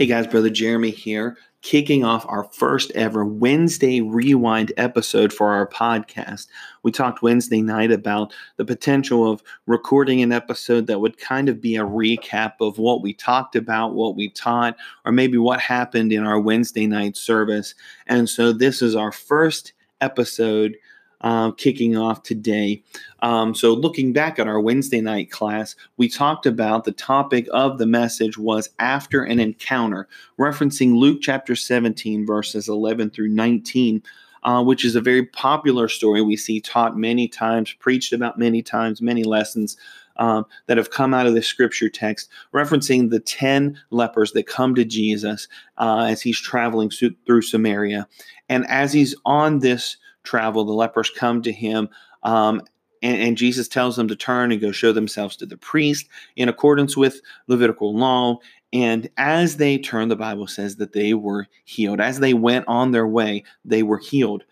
Hey guys, Brother Jeremy here, kicking off our first ever Wednesday Rewind episode for our podcast. We talked Wednesday night about the potential of recording an episode that would kind of be a recap of what we talked about, what we taught, or maybe what happened in our Wednesday night service. And so this is our first episode uh, kicking off today. Um, so, looking back at our Wednesday night class, we talked about the topic of the message was after an encounter, referencing Luke chapter 17, verses 11 through 19. Uh, which is a very popular story we see taught many times, preached about many times, many lessons um, that have come out of the scripture text, referencing the 10 lepers that come to Jesus uh, as he's traveling through Samaria. And as he's on this travel, the lepers come to him. Um, and, and, Jesus tells them to turn and go show themselves to the priest in accordance with Levitical law. And as they turned, the Bible says that they were healed. As they went on their way, they were healed.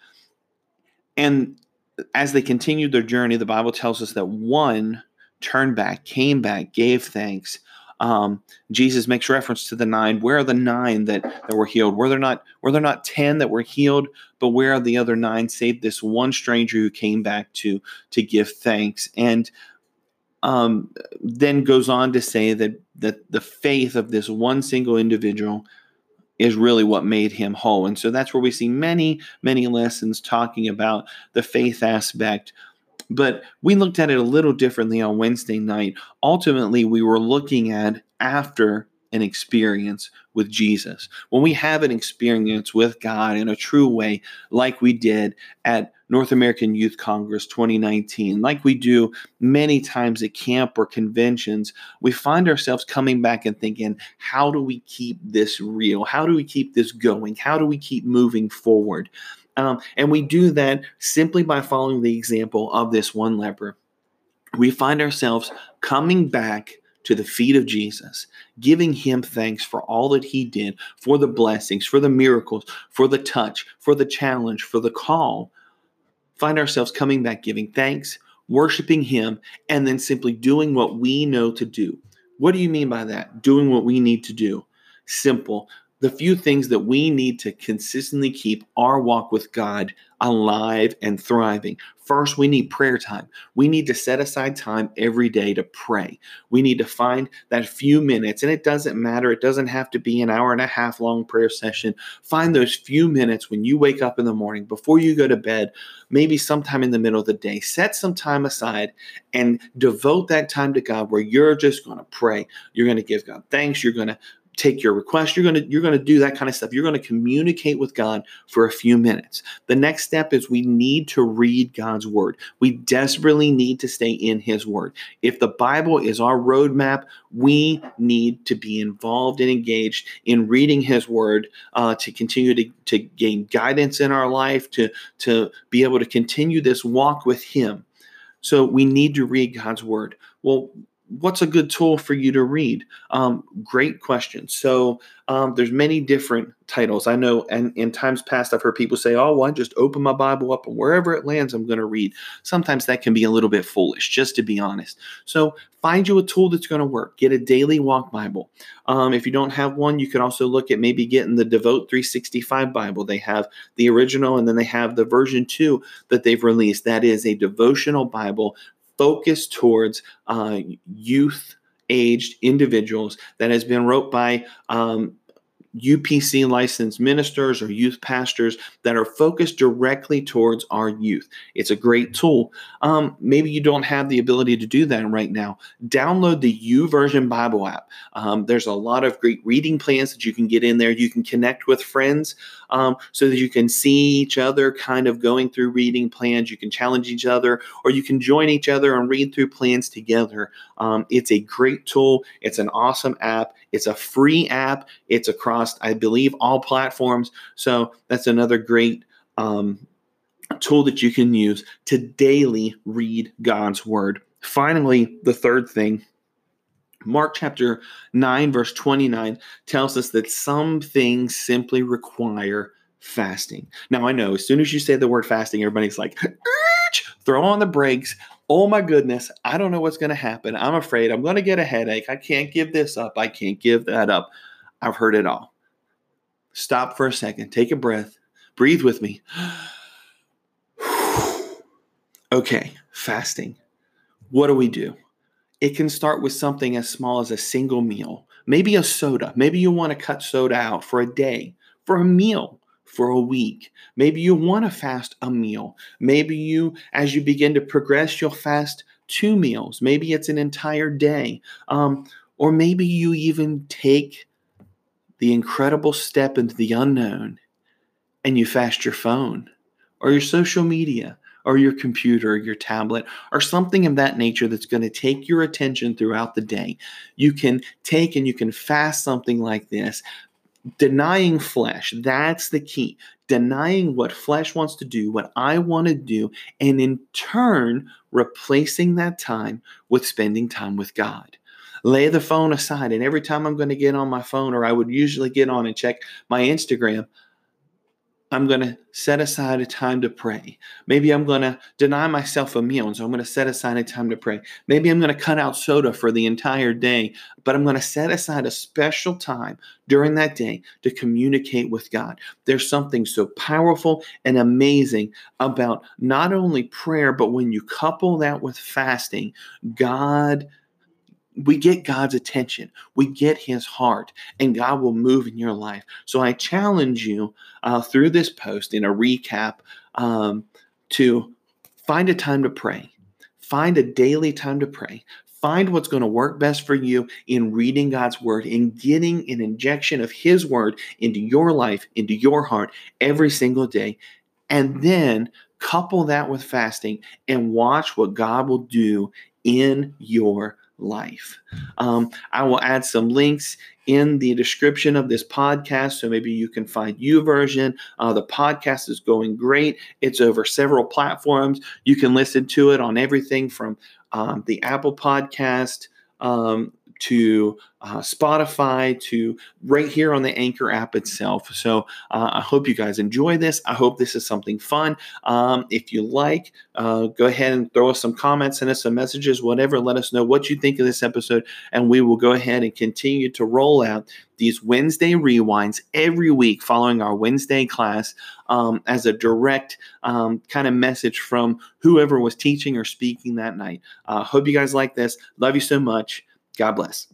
And as they continued their journey, the Bible tells us that one turned back, came back, gave thanks, um, Jesus makes reference to the nine. Where are the nine that, that were healed? Were there not were there not ten that were healed? But where are the other nine? Save this one stranger who came back to to give thanks. And um, then goes on to say that that the faith of this one single individual is really what made him whole. And so that's where we see many, many lessons talking about the faith aspect but we looked at it a little differently on Wednesday night. Ultimately, we were looking at after an experience with Jesus. When we have an experience with God in a true way, like we did at North American Youth Congress 2019, like we do many times at camp or conventions, we find ourselves coming back and thinking, how do we keep this real? How do we keep this going? How do we keep moving forward? Um, and we do that simply by following the example of this one leper. We find ourselves coming back to the feet of Jesus, giving him thanks for all that he did, for the blessings, for the miracles, for the touch, for the challenge, for the call. Find ourselves coming back, giving thanks, worshiping him, and then simply doing what we know to do. What do you mean by that? Doing what we need to do. Simple the few things that we need to consistently keep our walk with God alive and thriving. First, we need prayer time. We need to set aside time every day to pray. We need to find that few minutes, and it doesn't matter. It doesn't have to be an hour and a half long prayer session. Find those few minutes when you wake up in the morning, before you go to bed, maybe sometime in the middle of the day. Set some time aside and devote that time to God where you're just going to pray. You're going to give God thanks. You're going to take your request. You're going to you're going to do that kind of stuff. You're going to communicate with god for a few minutes. The next step is we need to read god's word. We desperately need to stay in his word. If the bible is our roadmap we need to be involved and engaged in reading his word uh, to continue to, to gain guidance in our life to to be able to continue this walk with him. So we need to read god's word. Well what's a good tool for you to read? Um, great question. So um, there's many different titles. I know and in times past i've heard people say oh well i just open my bible up and wherever it lands i'm going to read. Sometimes that can be a little bit foolish just to be honest. So find you a tool that's going to work. Get a daily walk bible. Um, if you don't have one you could also look at maybe getting the devote 365 bible. They have the original and then they have the version 2 that they've released. That is a devotional bible focused towards uh, youth aged individuals that has been wrote by um, UPC licensed ministers or youth pastors that are focused directly towards our youth. It's a great tool. Um, maybe you don't have the ability to do that right now. Download the YouVersion Bible app. Um, there's a lot of great reading plans that you can get in there. You can connect with friends um, so that you can see each other kind of going through reading plans. You can challenge each other, or you can join each other and read through plans together. Um, it's a great tool. It's an awesome app. It's a free app. It's across, I believe, all platforms. So that's another great um, tool that you can use to daily read God's word. Finally, the third thing Mark chapter 9, verse 29 tells us that some things simply require fasting. Now, I know as soon as you say the word fasting, everybody's like, throw on the brakes. Oh my goodness, I don't know what's going to happen. I'm afraid I'm going to get a headache. I can't give this up. I can't give that up. I've heard it all. Stop for a second, take a breath, breathe with me. okay, fasting. What do we do? It can start with something as small as a single meal, maybe a soda. Maybe you want to cut soda out for a day, for a meal, for a week. Maybe you want to fast a meal. Maybe you, as you begin to progress, you'll fast two meals. Maybe it's an entire day. Um, or maybe you even take the incredible step into the unknown and you fast your phone or your social media or your computer or your tablet or something of that nature that's going to take your attention throughout the day. You can take and you can fast something like this. Denying flesh, that's the key. Denying what flesh wants to do, what I want to do, and in turn, replacing that time with spending time with God lay the phone aside. And every time I'm going to get on my phone, or I would usually get on and check my Instagram, I'm going to set aside a time to pray. Maybe I'm going to deny myself a meal, and so I'm going to set aside a time to pray. Maybe I'm going to cut out soda for the entire day, but I'm going to set aside a special time during that day to communicate with God. There's something so powerful and amazing about not only prayer, but when you couple that with fasting, God we get God's attention, we get His heart, and God will move in your life. So I challenge you uh, through this post in a recap um, to find a time to pray, find a daily time to pray. Find what's going to work best for you in reading God's word, in getting an injection of His word into your life, into your heart every single day. And then couple that with fasting and watch what God will do in your life. Um, I will add some links in the description of this podcast, so maybe you can find YouVersion. Uh, the podcast is going great. It's over several platforms. You can listen to it on everything from um, the Apple Podcast um, to uh, Spotify to right here on the Anchor app itself. So uh, I hope you guys enjoy this. I hope this is something fun. Um, if you like, uh, go ahead and throw us some comments, send us some messages, whatever. Let us know what you think of this episode, and we will go ahead and continue to roll out these Wednesday rewinds every week following our Wednesday class um, as a direct um, kind of message from whoever was teaching or speaking that night. Uh, hope you guys like this. Love you so much. God bless.